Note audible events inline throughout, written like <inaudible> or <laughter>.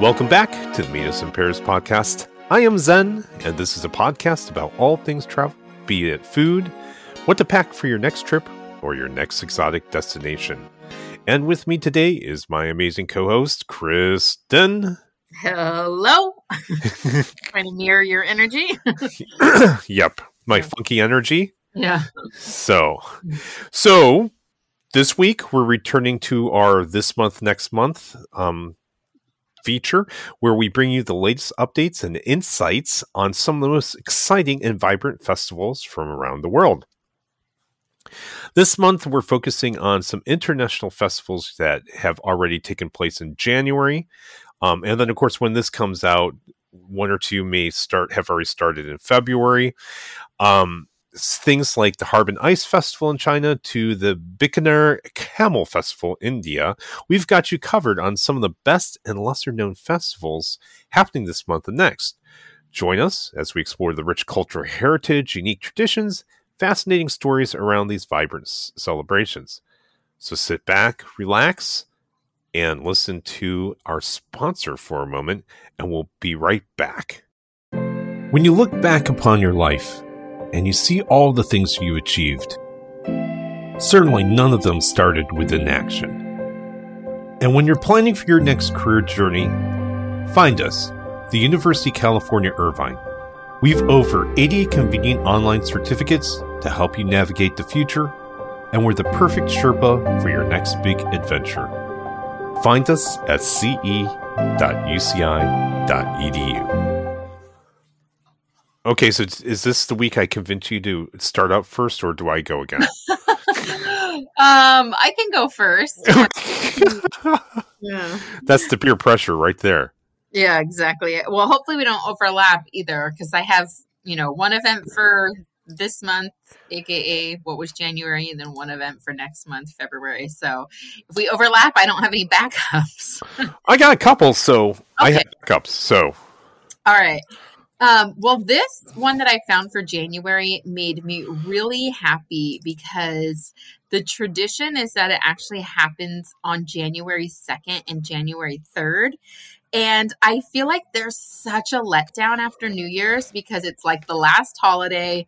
Welcome back to the Meet Us in Paris podcast. I am Zen, and this is a podcast about all things travel, be it food, what to pack for your next trip, or your next exotic destination. And with me today is my amazing co host, Kristen. Hello. <laughs> Trying to mirror your energy. <coughs> yep, my funky energy. Yeah. So, so this week we're returning to our this month, next month um, feature where we bring you the latest updates and insights on some of the most exciting and vibrant festivals from around the world. This month, we're focusing on some international festivals that have already taken place in January. Um, and then, of course, when this comes out, one or two may start have already started in February. Um, things like the Harbin Ice Festival in China to the Bikaner Camel Festival in India, we've got you covered on some of the best and lesser known festivals happening this month and next. Join us as we explore the rich cultural heritage, unique traditions, fascinating stories around these vibrant celebrations. So sit back, relax, and listen to our sponsor for a moment, and we'll be right back. When you look back upon your life and you see all the things you achieved, certainly none of them started with inaction. And when you're planning for your next career journey, find us, the University of California Irvine. We've over 80 convenient online certificates to help you navigate the future, and we're the perfect Sherpa for your next big adventure. Find us at ce.uci.edu. Okay, so is this the week I convince you to start up first, or do I go again? <laughs> um, I can go first. <laughs> <laughs> yeah. That's the peer pressure right there. Yeah, exactly. Well, hopefully we don't overlap either because I have, you know, one event for this month, aka what was January, and then one event for next month, February. So if we overlap, I don't have any backups. I got a couple, so okay. I have backups. So all right. Um, well, this one that I found for January made me really happy because the tradition is that it actually happens on January 2nd and January 3rd. And I feel like there's such a letdown after New Year's because it's like the last holiday.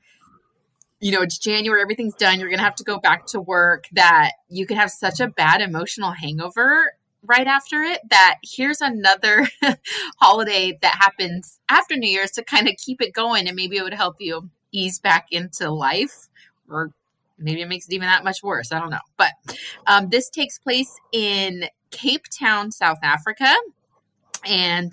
You know, it's January, everything's done. You're going to have to go back to work. That you can have such a bad emotional hangover right after it that here's another <laughs> holiday that happens after New Year's to kind of keep it going and maybe it would help you ease back into life or maybe it makes it even that much worse. I don't know. But um, this takes place in Cape Town, South Africa. And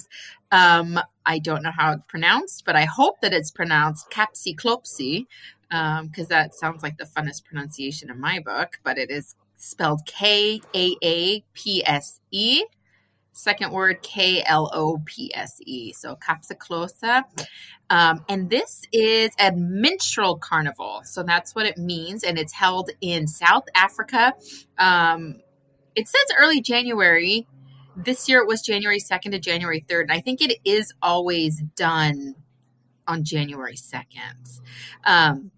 um, I don't know how it's pronounced, but I hope that it's pronounced Kapsiklopsi because um, that sounds like the funnest pronunciation in my book, but it is spelled K A A P S E. Second word K L O P S E. So Kapsaklosa. Um, and this is a minstrel carnival. So that's what it means. And it's held in South Africa. Um, it says early January. This year it was January 2nd to January 3rd. And I think it is always done on January 2nd. Um,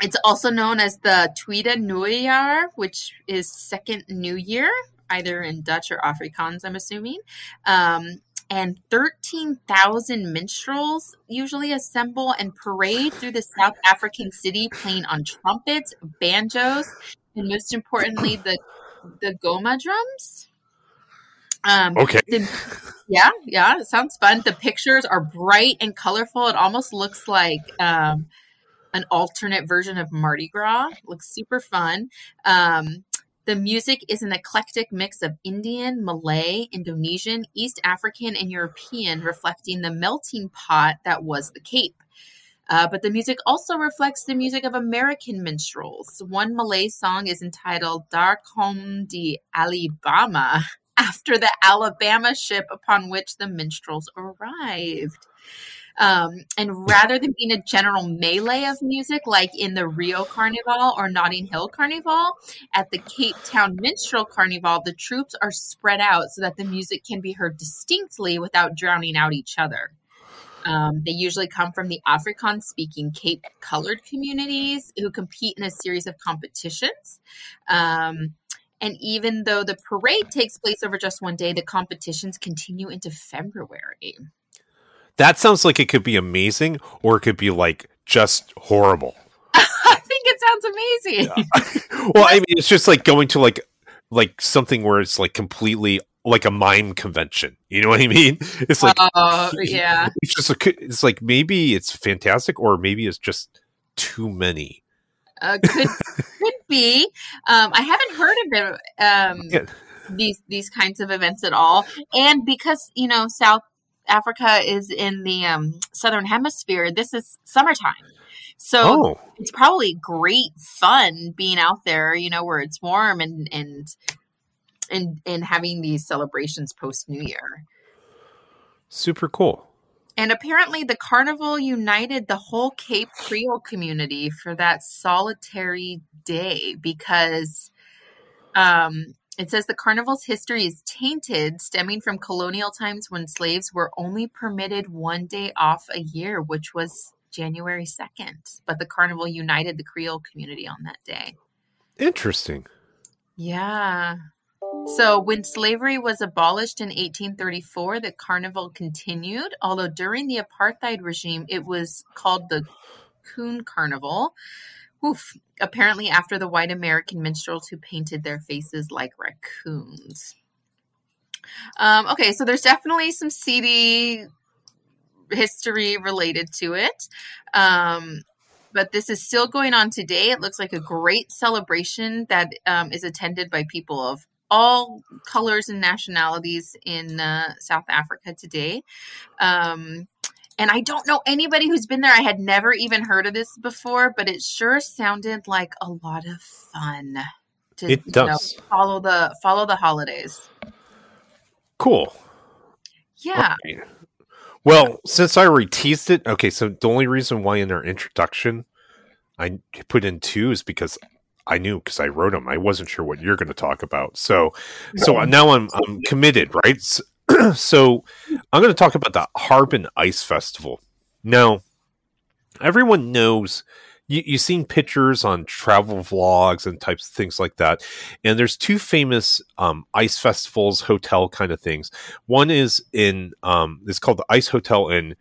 it's also known as the Tweede Nuwejaar, which is second New Year, either in Dutch or Afrikaans, I'm assuming. Um, and 13,000 minstrels usually assemble and parade through the South African city playing on trumpets, banjos, and most importantly, the, the goma drums. Um, okay. The, yeah, yeah, it sounds fun. The pictures are bright and colorful. It almost looks like. Um, an alternate version of Mardi Gras. Looks super fun. Um, the music is an eclectic mix of Indian, Malay, Indonesian, East African, and European, reflecting the melting pot that was the Cape. Uh, but the music also reflects the music of American minstrels. One Malay song is entitled Daar Kom die Alabama, <laughs> after the Alabama ship upon which the minstrels arrived. Um, and rather than being a general melee of music like in the Rio Carnival or Notting Hill Carnival, at the Cape Town Minstrel Carnival, the troupes are spread out so that the music can be heard distinctly without drowning out each other. Um, they usually come from the Afrikaans speaking Cape colored communities who compete in a series of competitions. Um, And even though the parade takes place over just one day, the competitions continue into February. That sounds like it could be amazing or it could be like just horrible. <laughs> I think it sounds amazing. Yeah. <laughs> well, I mean, it's just like going to like like something where it's like completely like a mime convention. You know what I mean? <laughs> It's like, uh, yeah, it's just a, it's like maybe it's fantastic, or maybe it's just too many. Uh, could could be. Um, I haven't heard of it. Um, yeah. These these kinds of events at all, and because you know South Africa is in the um, southern hemisphere, this is summertime. So oh. it's probably great fun being out there, you know, where it's warm and and and and having these celebrations post New Year. Super cool. And apparently, the carnival united the whole Cape Creole community for that solitary day because um, it says the carnival's history is tainted, stemming from colonial times when slaves were only permitted one day off a year, which was January 2nd. But the carnival united the Creole community on that day. Interesting. Yeah. So, when slavery was abolished in 1834, the carnival continued, although during the apartheid regime, it was called the Coon Carnival. Oof. Apparently, after the white American minstrels who painted their faces like raccoons. Um, okay, so there's definitely some seedy history related to it. Um, but this is still going on today. It looks like a great celebration that um, is attended by people of all colors and nationalities in uh, South Africa today. Um, and I don't know anybody who's been there. I had never even heard of this before, but it sure sounded like a lot of fun. To, it does know, follow the follow the holidays. Cool. Yeah. Well, since I already teased it, okay. So the only reason why in our introduction I put in two is because I knew because I wrote them. I wasn't sure what you're going to talk about. So, so now I'm I'm committed, right? <clears throat> So, I'm going to talk about the Harbin Ice Festival. Now, everyone knows you, you've seen pictures on travel vlogs and types of things like that. And there's two famous um, ice festivals, hotel kind of things. One is in um, it's called the Ice Hotel in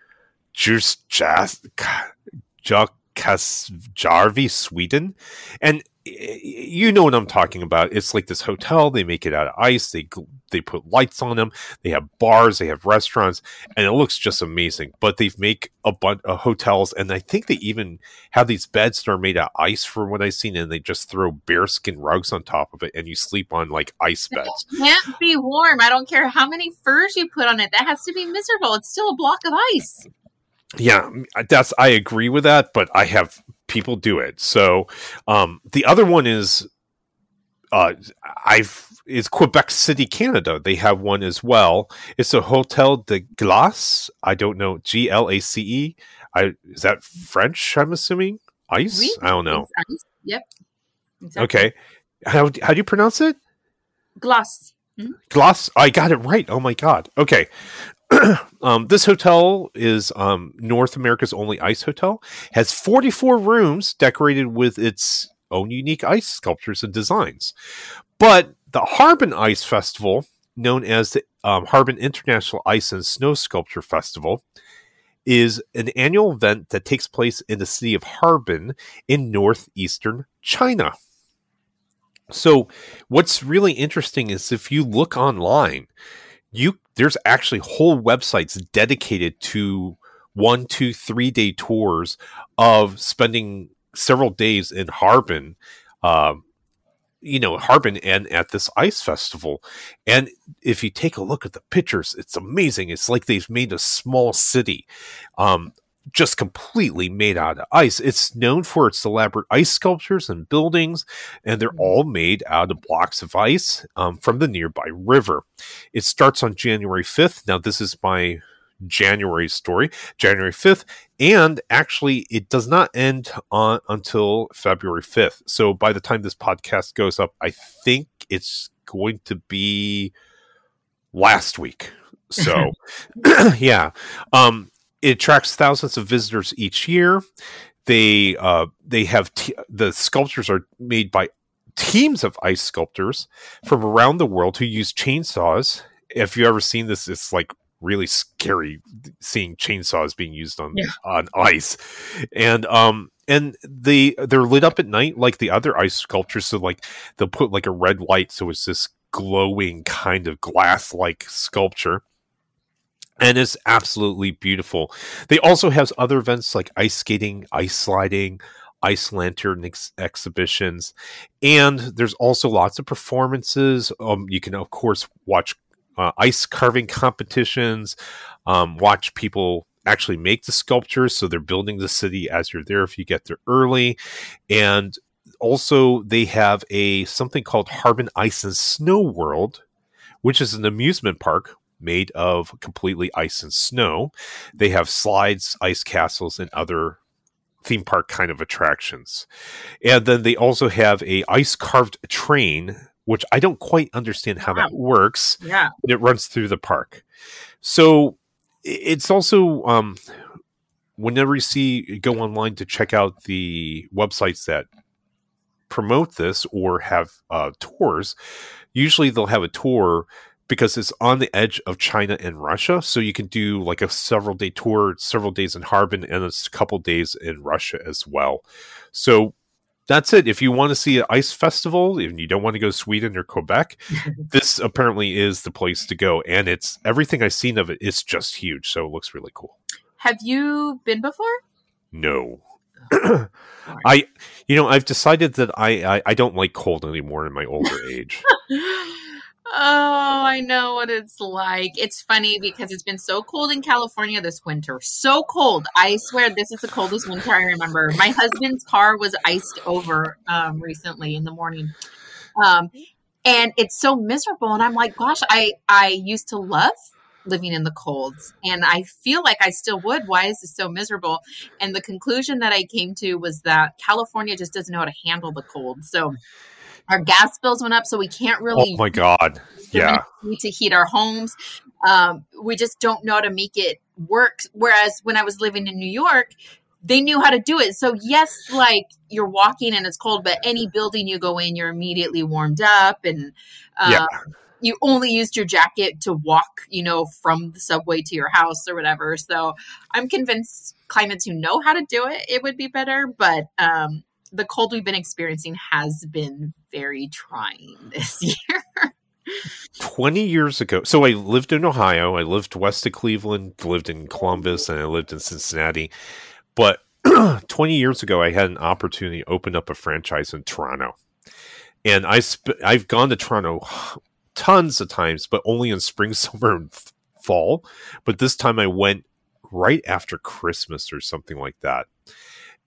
Jukkasjärvi, Sweden, and you know what I'm talking about. It's like this hotel. They make it out of ice. They they put lights on them. They have bars. They have restaurants, and it looks just amazing. But they make a bunch uh, of hotels, and I think they even have these beds that are made out of ice, from what I've seen, and they just throw bearskin rugs on top of it, and you sleep on like ice beds. It can't be warm. I don't care how many furs you put on it. That has to be miserable. It's still a block of ice. Yeah, that's I agree with that, but I have people do it. So um, the other one is uh, I've is Quebec City, Canada. They have one as well. It's a Hotel de Glace. I don't know G L A C E. I is that French? I'm assuming ice. Oui, I don't know. Ice. Yep. Exactly. Okay. How how do you pronounce it? Glace. Mm-hmm. Glace. I got it right. Oh my god. Okay. <clears throat> um, this hotel is um, North America's only ice hotel. Has 44 rooms decorated with its own unique ice sculptures and designs. But the Harbin Ice Festival, known as the um, Harbin International Ice and Snow Sculpture Festival, is an annual event that takes place in the city of Harbin in northeastern China. So, what's really interesting is if you look online, you there's actually whole websites dedicated to one, two, three day tours of spending several days in Harbin, uh, you know, Harbin and at this ice festival. And if you take a look at the pictures, it's amazing. It's like they've made a small city. Um, just completely made out of ice. It's known for its elaborate ice sculptures and buildings, and they're mm-hmm. all made out of blocks of ice um, from the nearby river. It starts on January 5th. Now, this is my January story, January 5th, and actually it does not end on until February 5th. So by the time this podcast goes up, I think it's going to be last week. So <laughs> <clears throat> yeah. Um it attracts thousands of visitors each year. They uh, they have t- the sculptures are made by teams of ice sculptors from around the world who use chainsaws. If you ever seen this, it's like really scary seeing chainsaws being used on Yeah. on ice, and um and they they're lit up at night like the other ice sculptures. So like they'll put like a red light, so it's this glowing kind of glass like sculpture. And it's absolutely beautiful. They also have other events like ice skating, ice sliding, ice lantern ex- exhibitions, and there's also lots of performances. Um, you can of course watch uh, ice carving competitions, um, watch people actually make the sculptures. So they're building the city as you're there if you get there early, and also they have a something called Harbin Ice and Snow World, which is an amusement park made of completely ice and snow. They have slides, ice castles, and other theme park kind of attractions. And then they also have a ice carved train, which I don't quite understand how that works, Yeah. but it runs through the park. So it's also um, whenever you see go online to check out the websites that promote this or have uh, tours, usually they'll have a tour because it's on the edge of China and Russia. So you can do like a several day tour, several days in Harbin, and it's a couple days in Russia as well. So that's it. If you want to see an ice festival and you don't want to go to Sweden or Quebec, <laughs> this apparently is the place to go. And it's everything I've seen of it is just huge. So it looks really cool. Have you been before? No. Oh, <clears throat> I, you know, I've decided that I, I, I don't like cold anymore in my older age. <laughs> Oh, I know what it's like. It's funny because it's been so cold in California this winter. So cold. I swear this is the coldest winter I remember. My husband's car was iced over um, recently in the morning. Um, and it's so miserable. And I'm like, gosh, I, I used to love living in the colds and I feel like I still would. Why is this so miserable? And the conclusion that I came to was that California just doesn't know how to handle the cold. So our gas bills went up, so we can't really oh my God. Yeah. need to heat our homes. Um, we just don't know how to make it work. Whereas when I was living in New York, they knew how to do it. So yes, like you're walking and it's cold, but any building you go in, you're immediately warmed up, and um, Yeah. you only used your jacket to walk, you know, from the subway to your house or whatever. So I'm convinced climates who know how to do it, it would be better. But um, the cold we've been experiencing has been very trying <laughs> this year. 20 years ago. So I lived in Ohio. I lived west of Cleveland, lived in Columbus, and I lived in Cincinnati. But <clears throat> 20 years ago, I had an opportunity to open up a franchise in Toronto. And I sp- I've gone to Toronto <sighs> tons of times, but only in spring, <laughs> summer, and fall. But this time I went right after Christmas or something like that.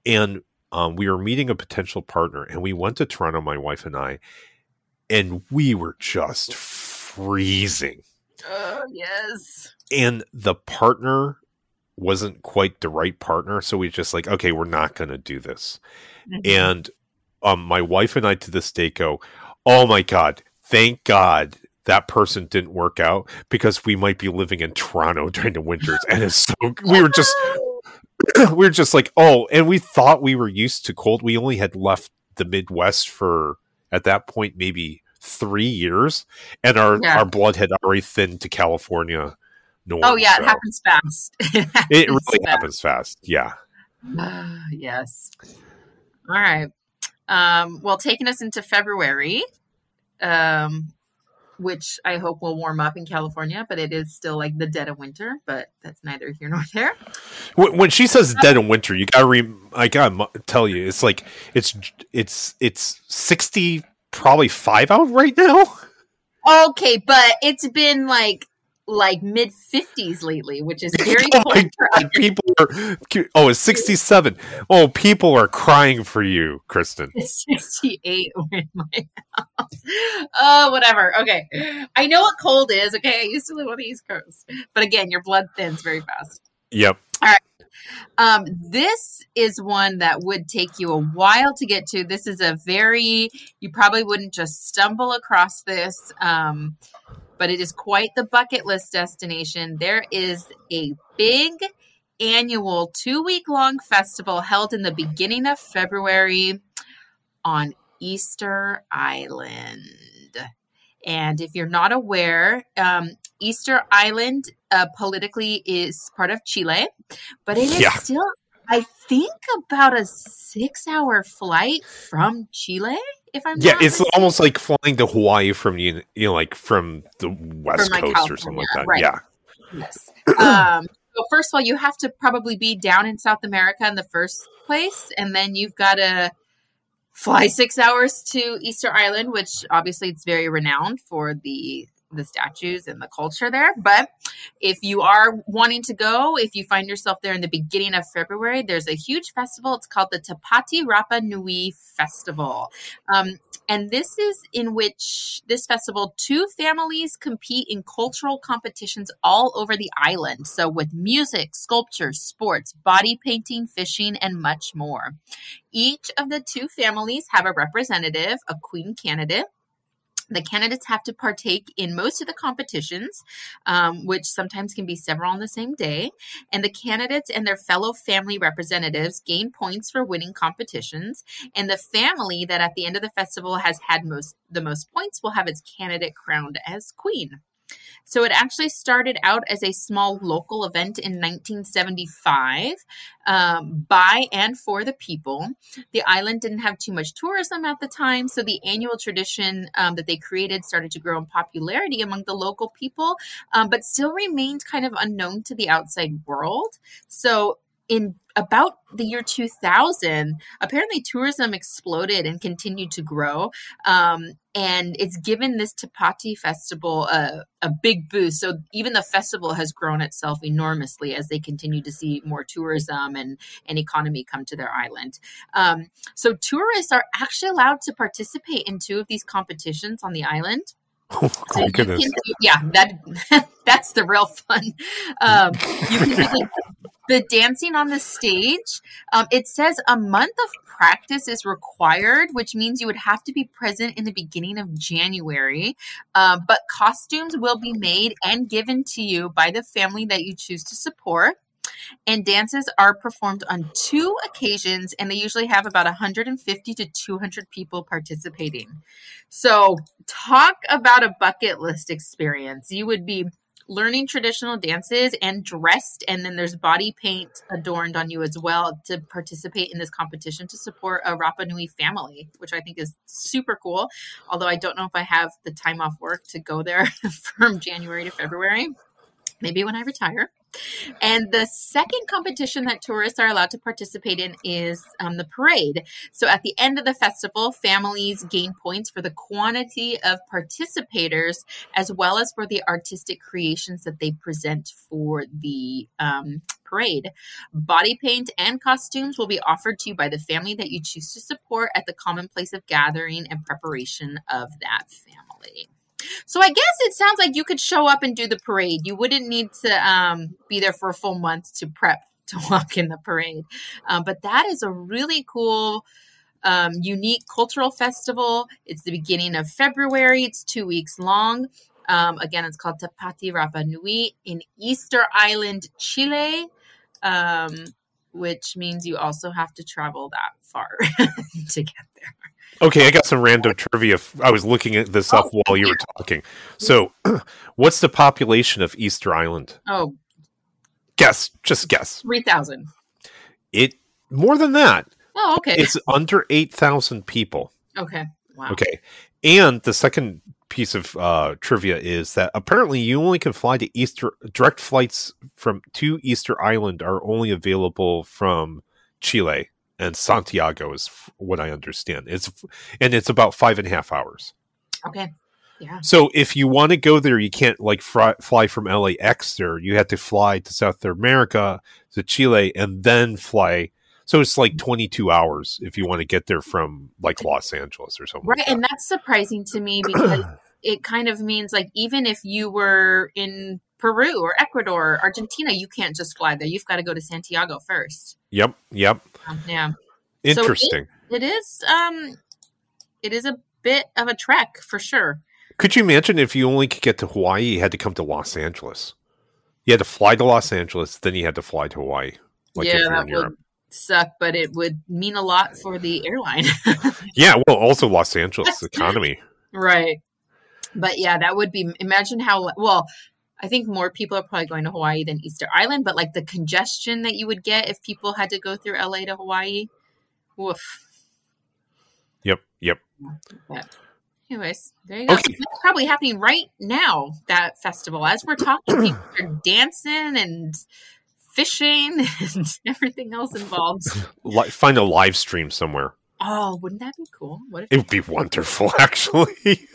And um, we were meeting a potential partner, and we went to Toronto, my wife and I, and we were just freezing. Oh, yes. And the partner wasn't quite the right partner, so we just like, okay, we're not going to do this. Mm-hmm. And um, my wife and I to this day go, oh my god, thank God that person didn't work out because we might be living in Toronto during the winters, and it's so we were just <laughs> we <coughs> were just like, oh, and we thought we were used to cold. We only had left the Midwest for at that point maybe three years, and our Yeah. our blood had already thinned to California. Norm, Oh, yeah, it happens fast. <laughs> It, It really fast. happens fast. Yeah. Ah, yes. All right. Um, well, taking us into February, um, which I hope will warm up in California, but it is still like the dead of winter, but that's neither here nor there. When, she says um, dead in winter, you gotta re- I gotta tell you, it's like it's it's it's sixty probably five out right now. Okay, but it's been like like mid 50s lately, which is <laughs> very oh my god, people are oh it's sixty seven. Oh, people are crying for you, Kristen. It's 68 <laughs> in my house. Oh, whatever. Okay. I know what cold is. Okay. I used to live on the East Coast. But again, your blood thins very fast. Yep. All right. Um, this is one that would take you a while to get to. This is a very, you probably wouldn't just stumble across this, um, but it is quite the bucket list destination. There is a big annual two week long festival held in the beginning of February on Easter Island. And if you're not aware, um, Easter Island uh, politically is part of Chile, but it is Yeah. still, I think, about a six hour flight from Chile, if I'm Yeah, it's mistaken. almost like flying to Hawaii from you, you know, like from the west like, coast or something like that. Right. Yeah, Yes. Um, so first of all, you have to probably be down in South America in the first place, and then you've got to fly six hours to Easter Island, which obviously it's very renowned for the the statues and the culture there. But if you are wanting to go, if you find yourself there in the beginning of February, there's a huge festival. It's called the Tapati Rapa Nui Festival. Um, and this is in which this festival, two families compete in cultural competitions all over the island. So, with music, sculpture, sports, body painting, fishing, and much more. Each of the two families have a representative, a queen candidate. The candidates have to partake in most of the competitions, um, which sometimes can be several on the same day. And the candidates and their fellow family representatives gain points for winning competitions. And the family that at the end of the festival has had most the most points will have its candidate crowned as queen. So it actually started out as a small local event in 1975 um, by and for the people. The island didn't have too much tourism at the time, so the annual tradition um, that they created started to grow in popularity among the local people, um, but still remained kind of unknown to the outside world. So in about the year 2000, apparently tourism exploded and continued to grow. Um, and it's given this Tapati festival a, a big boost. So even the festival has grown itself enormously as they continue to see more tourism and, and economy come to their island. Um, so tourists are actually allowed to participate in two of these competitions on the island. <laughs> oh So can yeah, that <laughs> that's the real fun. Um, you can <laughs> the, dancing on the stage. Um, it says a month of practice is required, which means you would have to be present in the beginning of January. Um, but costumes will be made and given to you by the family that you choose to support. And dances are performed on two occasions, and they usually have about 150 to 200 people participating. So, talk about a bucket list experience. You would be learning traditional dances and dressed, and then there's body paint adorned on you as well to participate in this competition to support a Rapa Nui family, which I think is super cool. Although I don't know if I have the time off work to go there <laughs> from January to February. Maybe when I retire. And the second competition that tourists are allowed to participate in is um, the parade. So at the end of the festival, families gain points for the quantity of participators as well as for the artistic creations that they present for the um, parade. Body paint and costumes will be offered to you by the family that you choose to support at the common place of gathering and preparation of that family. So I guess it sounds like you could show up and do the parade. You wouldn't need to um, be there for a full month to prep <laughs> to walk in the parade. Um, but that is a really cool, um, unique cultural festival. It's the beginning of February. It's two weeks long. Um, again, it's called Tapati Rapa Nui in Easter Island, Chile, um, which means you also have to travel that far <laughs> to get there. Okay, I got some random trivia. I was looking at this up Oh, while you were talking. So, <clears throat> what's the population of Easter Island? Oh, Guess, just guess. 3,000. It more than that. Oh, okay. It's under eight thousand people. okay. Wow. Okay, and the second piece of uh, trivia is that apparently you only can fly to Easter. Direct flights from to Easter Island are only available from Chile and Santiago, is what I understand. It's and it's about five and a half hours. Okay. Yeah. So if you want to go there, you can't like fry, fly from LAX there. You have to fly to South America, to Chile, and then fly. So it's like 22 hours if you want to get there from like Los Angeles or something. Right. like And that's surprising to me because <clears throat> it kind of means like even if you were in Peru or Ecuador or Argentina, you can't just fly there. You've got to go to Santiago first. Yep. Yep. Um, yeah. Interesting. It is um it is a bit of a trek for sure. Could you imagine if you only could get to Hawaii, you had to come to Los Angeles? You had to fly to Los Angeles, then you had to fly to Hawaii. Like yeah, that Europe. suck, but it would mean a lot for the airline. <laughs> yeah, well, also Los Angeles <laughs> economy. Right. But yeah, that would be imagine how well I think more people are probably going to Hawaii than Easter Island, but like the congestion that you would get if people had to go through LA to Hawaii. Woof. Yep, yep. But anyways, there you go. Okay. So that's probably happening right now, that festival. As we're talking, <clears throat> people are dancing and fishing <laughs> and everything else involved. <laughs> Find a live stream somewhere. Oh, wouldn't that be cool? What it would be wonderful, <laughs> actually.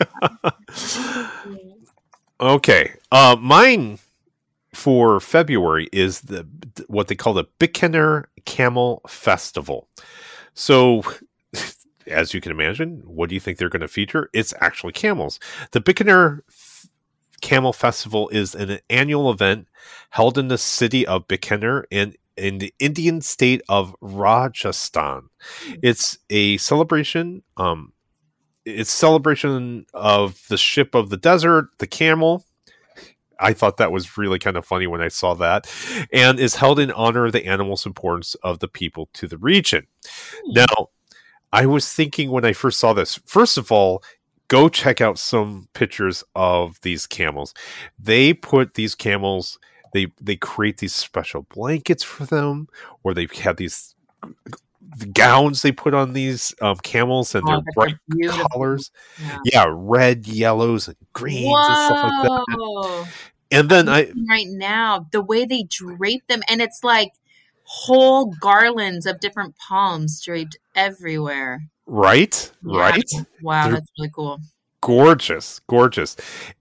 Okay, uh, mine for February is the what they call the Bikaner Camel Festival. So, <laughs> as you can imagine, what do you think they're going to feature? It's actually camels. The Bikaner Camel Festival is an annual event held in the city of Bikaner in in the Indian state of Rajasthan. Hmm. It's a celebration. Um, it's celebration of the ship of the desert, the camel. I thought that was really kind of funny when I saw that, and is held in honor of the animal's importance of the people to the region. Hmm. Now, I was thinking when I first saw this. First of all, go check out some pictures of these camels. They put these camels they they create these special blankets for them, or they have these gowns they put on these um, camels and oh, their bright colors. Yeah. yeah. red, yellows, and greens Whoa. and stuff like that. And then I right now the way they drape them, and it's like whole garlands of different palms draped everywhere. Right, yeah. right. Wow, They're that's really cool. Gorgeous, gorgeous.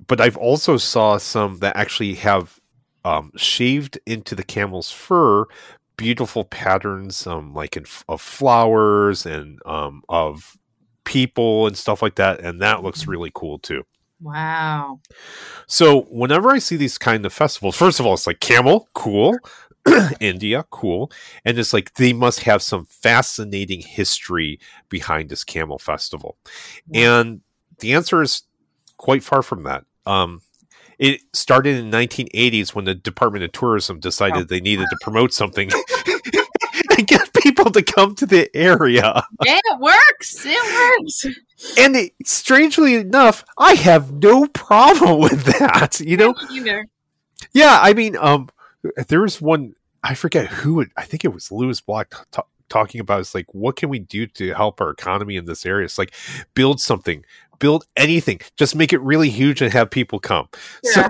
But I've also saw some that actually have um, shaved into the camel's fur beautiful patterns um, like in, of flowers and um, of people and stuff like that and that looks mm-hmm. really cool too. Wow. So whenever i see these kind of festivals first of all it's like camel cool. <clears throat> India cool. And it's like they must have some fascinating history behind this camel festival. And the answer is quite far from that. Um, it started in the 1980s when the Department of Tourism decided oh. they needed to promote something <laughs> and get people to come to the area. Yeah, it works. It works. And it, strangely enough, I have no problem with that. You know, yeah. I mean, um, there was one. I forget who. It, I think it was Lewis Black t- talking about. It's like, what can we do to help our economy in this area? It's like build something, build anything. Just make it really huge and have people come. Yeah.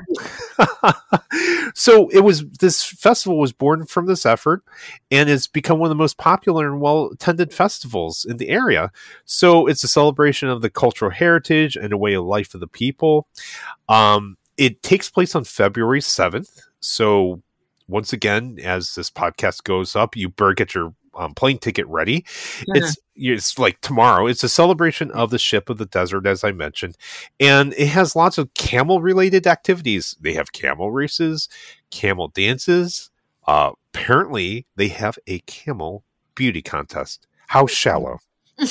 so <laughs> so it was this festival was born from this effort and it's become one of the most popular and well attended festivals in the area. So it's a celebration of the cultural heritage and a way of life of the people. Um, it takes place on february 7th so once again as this podcast goes up you better get your um, plane ticket ready. Mm-hmm. It's it's like tomorrow. It's a celebration of the ship of the desert, as I mentioned, and it has lots of camel related activities. They have camel races, camel dances. Uh, apparently, they have a camel beauty contest. How shallow. <laughs> well,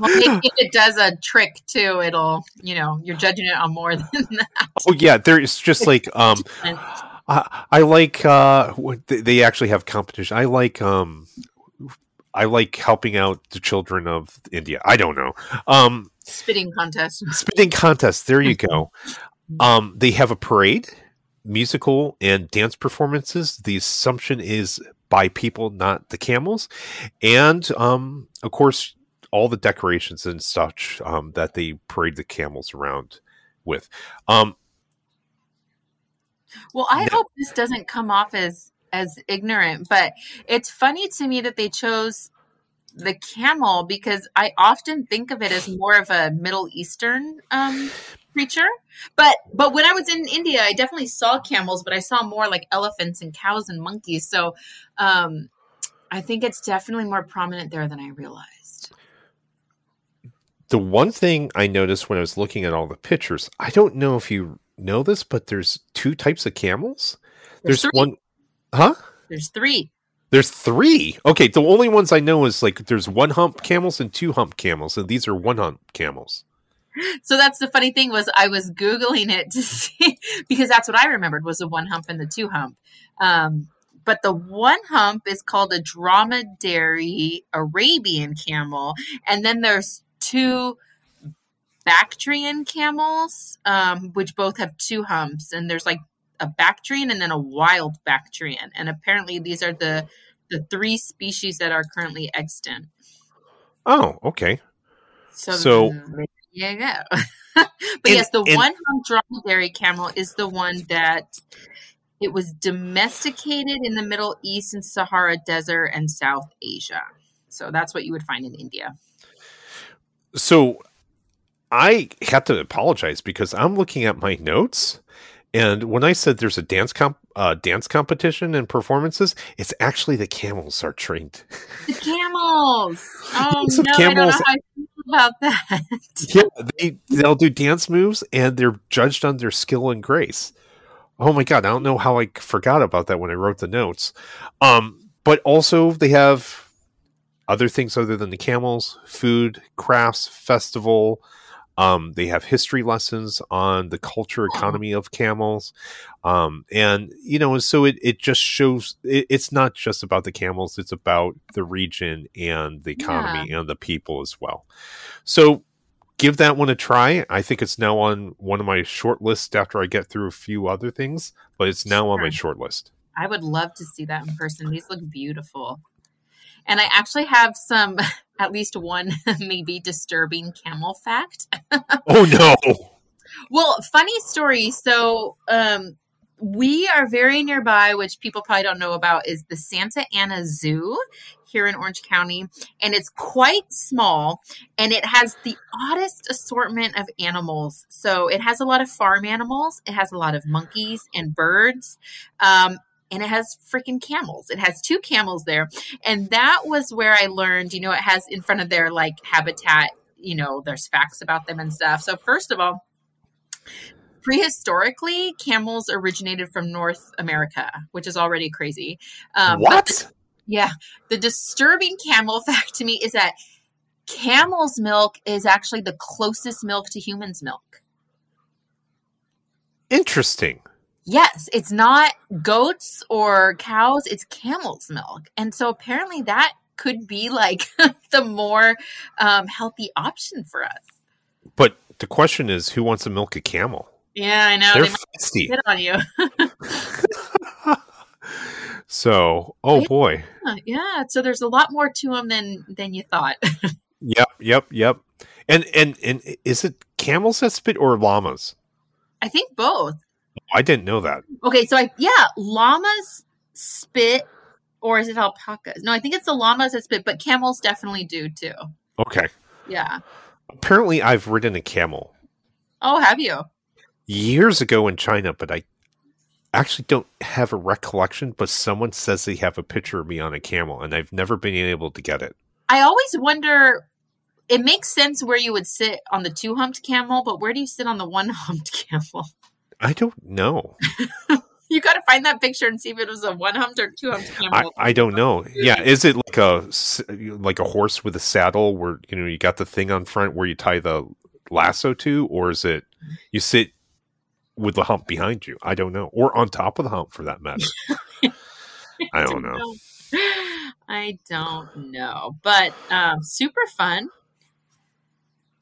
if it does a trick too, it'll you know you're judging it on more <laughs> than that. Oh yeah, there's just like um <laughs> I, I like uh, they actually have competition. I like um, I like helping out the children of India. I don't know. Um, spitting contest. <laughs> Spitting contest. There you go. <laughs> um, they have a parade, musical and dance performances. The assumption is by people, not the camels, and um, of course, all the decorations and such um, that they parade the camels around with. Um, well, I hope this doesn't come off as as ignorant, but it's funny to me that they chose the camel because I often think of it as more of a Middle Eastern um, creature. But but when I was in India, I definitely saw camels, but I saw more like elephants and cows and monkeys. So um, I think it's definitely more prominent there than I realized. The one thing I noticed when I was looking at all the pictures, I don't know if you know this, but there's two types of camels. There's, there's one, huh? There's three. There's three. Okay, the only ones I know is like there's one hump camels and two hump camels, and these are one hump camels. So that's the funny thing was I was googling it to <laughs> see because that's what I remembered was the one hump and the two hump. Um, but the one hump is called a dromedary Arabian camel, and then there's two Bactrian camels, um, which both have two humps, and there's like a Bactrian and then a wild Bactrian, and apparently these are the the three species that are currently extant. Oh, okay. So, So- there you go. <laughs> but yes, the and- one hump dromedary camel is the one that it was domesticated in the Middle East and Sahara Desert and South Asia. So that's what you would find in India. So I have to apologize because I'm looking at my notes, and when I said there's a dance comp, uh, dance competition and performances, it's actually the camels are trained. The camels. <laughs> Oh no, I don't know how I feel about that. <laughs> yeah, they they'll do dance moves, and they're judged on their skill and grace. Oh my god, I don't know how I forgot about that when I wrote the notes. Um, but also they have other things other than the camels, food, crafts, festival. Um, they have history lessons on the culture economy of camels. Um, and you know, so it, it just shows it, it's not just about the camels, it's about the region and the economy and the people as well. So give that one a try. I think it's now on one of my short lists after I get through a few other things, but it's now on my short list. I would love to see that in person. These look beautiful. And I actually have some, <laughs> at least one <laughs> maybe disturbing camel fact. <laughs> Oh no. Well, funny story. So, um, we are very nearby, which people probably don't know about, is the Santa Ana Zoo here in Orange County. And it's quite small and it has the oddest assortment of animals. So, it has a lot of farm animals, it has a lot of monkeys and birds. Um, and it has freaking camels. It has two camels there. And that was where I learned, you know, it has in front of their like habitat, you know, there's facts about them and stuff. So, first of all, prehistorically, camels originated from North America, which is already crazy. Um, what? the- yeah. The disturbing camel <laughs> fact to me is that camel's milk is actually the closest milk to human's milk. Interesting. Yes, it's not goats or cows, it's camel's milk. And so apparently that could be like <laughs> the more um, healthy option for us. But the question is who wants to milk a camel? Yeah, I know. They're They might feisty. hit on you. <laughs> so, oh Yeah. boy. yeah, so there's a lot more to them than than you thought. <laughs> Yep, yep, yep. And and and is it camels that spit or llamas? I think both. I didn't know that. Okay, so I yeah, llamas spit, or is it alpacas? No, I think it's the llamas that spit, but camels definitely do too. Okay. Yeah. Apparently, I've ridden a camel Oh, have you? years ago in China, but I actually don't have a recollection. But someone says they have a picture of me on a camel, and I've never been able to get it. I always wonder. It makes sense where you would sit on the two humped camel, but where do you sit on the one humped <laughs> camel? I don't know. <laughs> You got to find that picture and see if it was a one humped or two humped I, camel. I don't know. Yeah, is it like a like a horse with a saddle where you know you got the thing on front where you tie the lasso to, or is it you sit with the hump behind you? I don't know, or on top of the hump for that matter. <laughs> I don't know. I don't know, but um, super fun.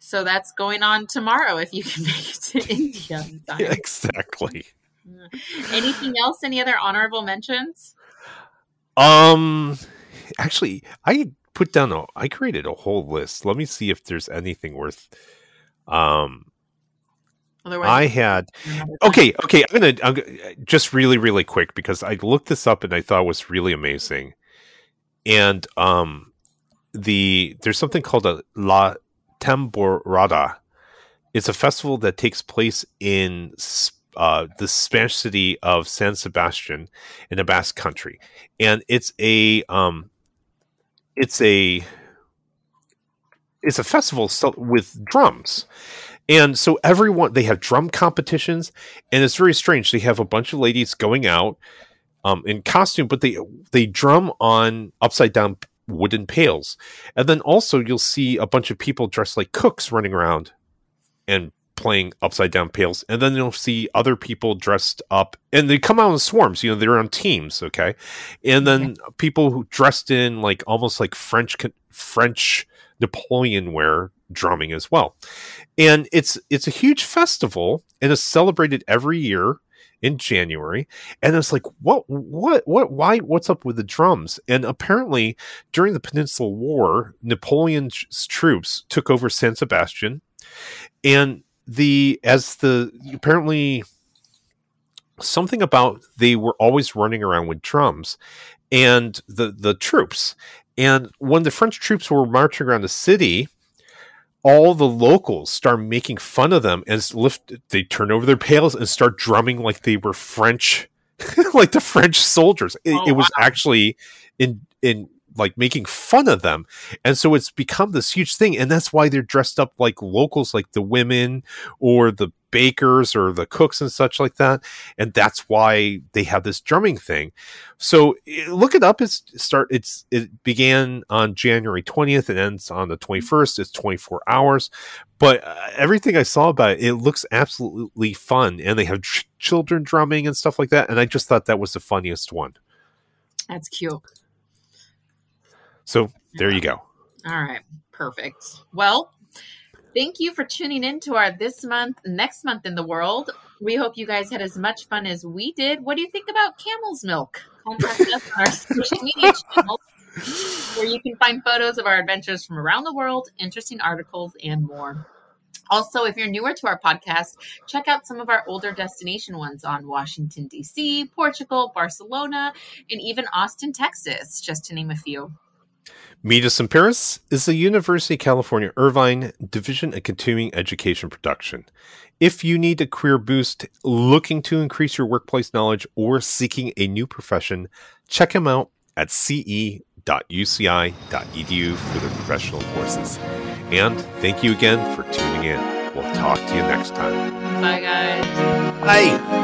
So that's going on tomorrow if you can <laughs> make it to India. <laughs> Yeah, exactly. Anything else? Any other honorable mentions? Um, actually, I put down a. I created a whole list. Let me see if there's anything worth. Um, Otherwise, I had okay okay i'm gonna i'm gonna just really really quick because i looked this up and i thought it was really amazing and um the there's something called a la tamborrada it's a festival that takes place in uh, the spanish city of san sebastian in the basque country. And it's a um it's a it's a festival with drums. And so everyone they have drum competitions, and it's very strange. They have a bunch of ladies going out um, in costume, but they they drum on upside down wooden pails, and then also you'll see a bunch of people dressed like cooks running around and playing upside down pails. And then you'll see other people dressed up and they come out in swarms you know they're on teams okay? And then okay. people who dressed in like almost like french french napoleon wear drumming as well. And it's it's a huge festival and is celebrated every year in January, and it's like, what, what, what, why, what's up with the drums? And apparently, during the Peninsular War, Napoleon's troops took over San Sebastian, and the as the apparently something about they were always running around with drums, and the the troops, and when the French troops were marching around the city, all the locals start making fun of them and lift they turn over their pails and start drumming like they were french <laughs> like the french soldiers it, oh, it was wow. actually in in like making fun of them. And so it's become this huge thing and that's why they're dressed up like locals like the women or the bakers or the cooks and such like that. And that's why they have this drumming thing. So eh, look it up. It's start it's it began on january 20th and ends on the 21st it's 24 hours. But uh, everything i saw about it it looks absolutely fun. And they have ch- children drumming and stuff like that. And i just thought that was the funniest one. That's cute so there you go all right perfect well Thank you for tuning in to our this month, next month in the world. We hope you guys had as much fun as we did. What do you think about camel's milk? Contact us on our social media channels where you can find photos of our adventures from around the world, interesting articles, and more. Also, if you're newer to our podcast, check out some of our older destination ones on Washington, D.C., Portugal, Barcelona, and even Austin, Texas, just to name a few. Meet Us in Paris is the University of California Irvine Division of Continuing Education Production. If you need a career boost, looking to increase your workplace knowledge, or seeking a new profession, check them out at ce.uci.edu for their professional courses. And thank you again for tuning in. We'll talk to you next time. Bye, guys. Bye.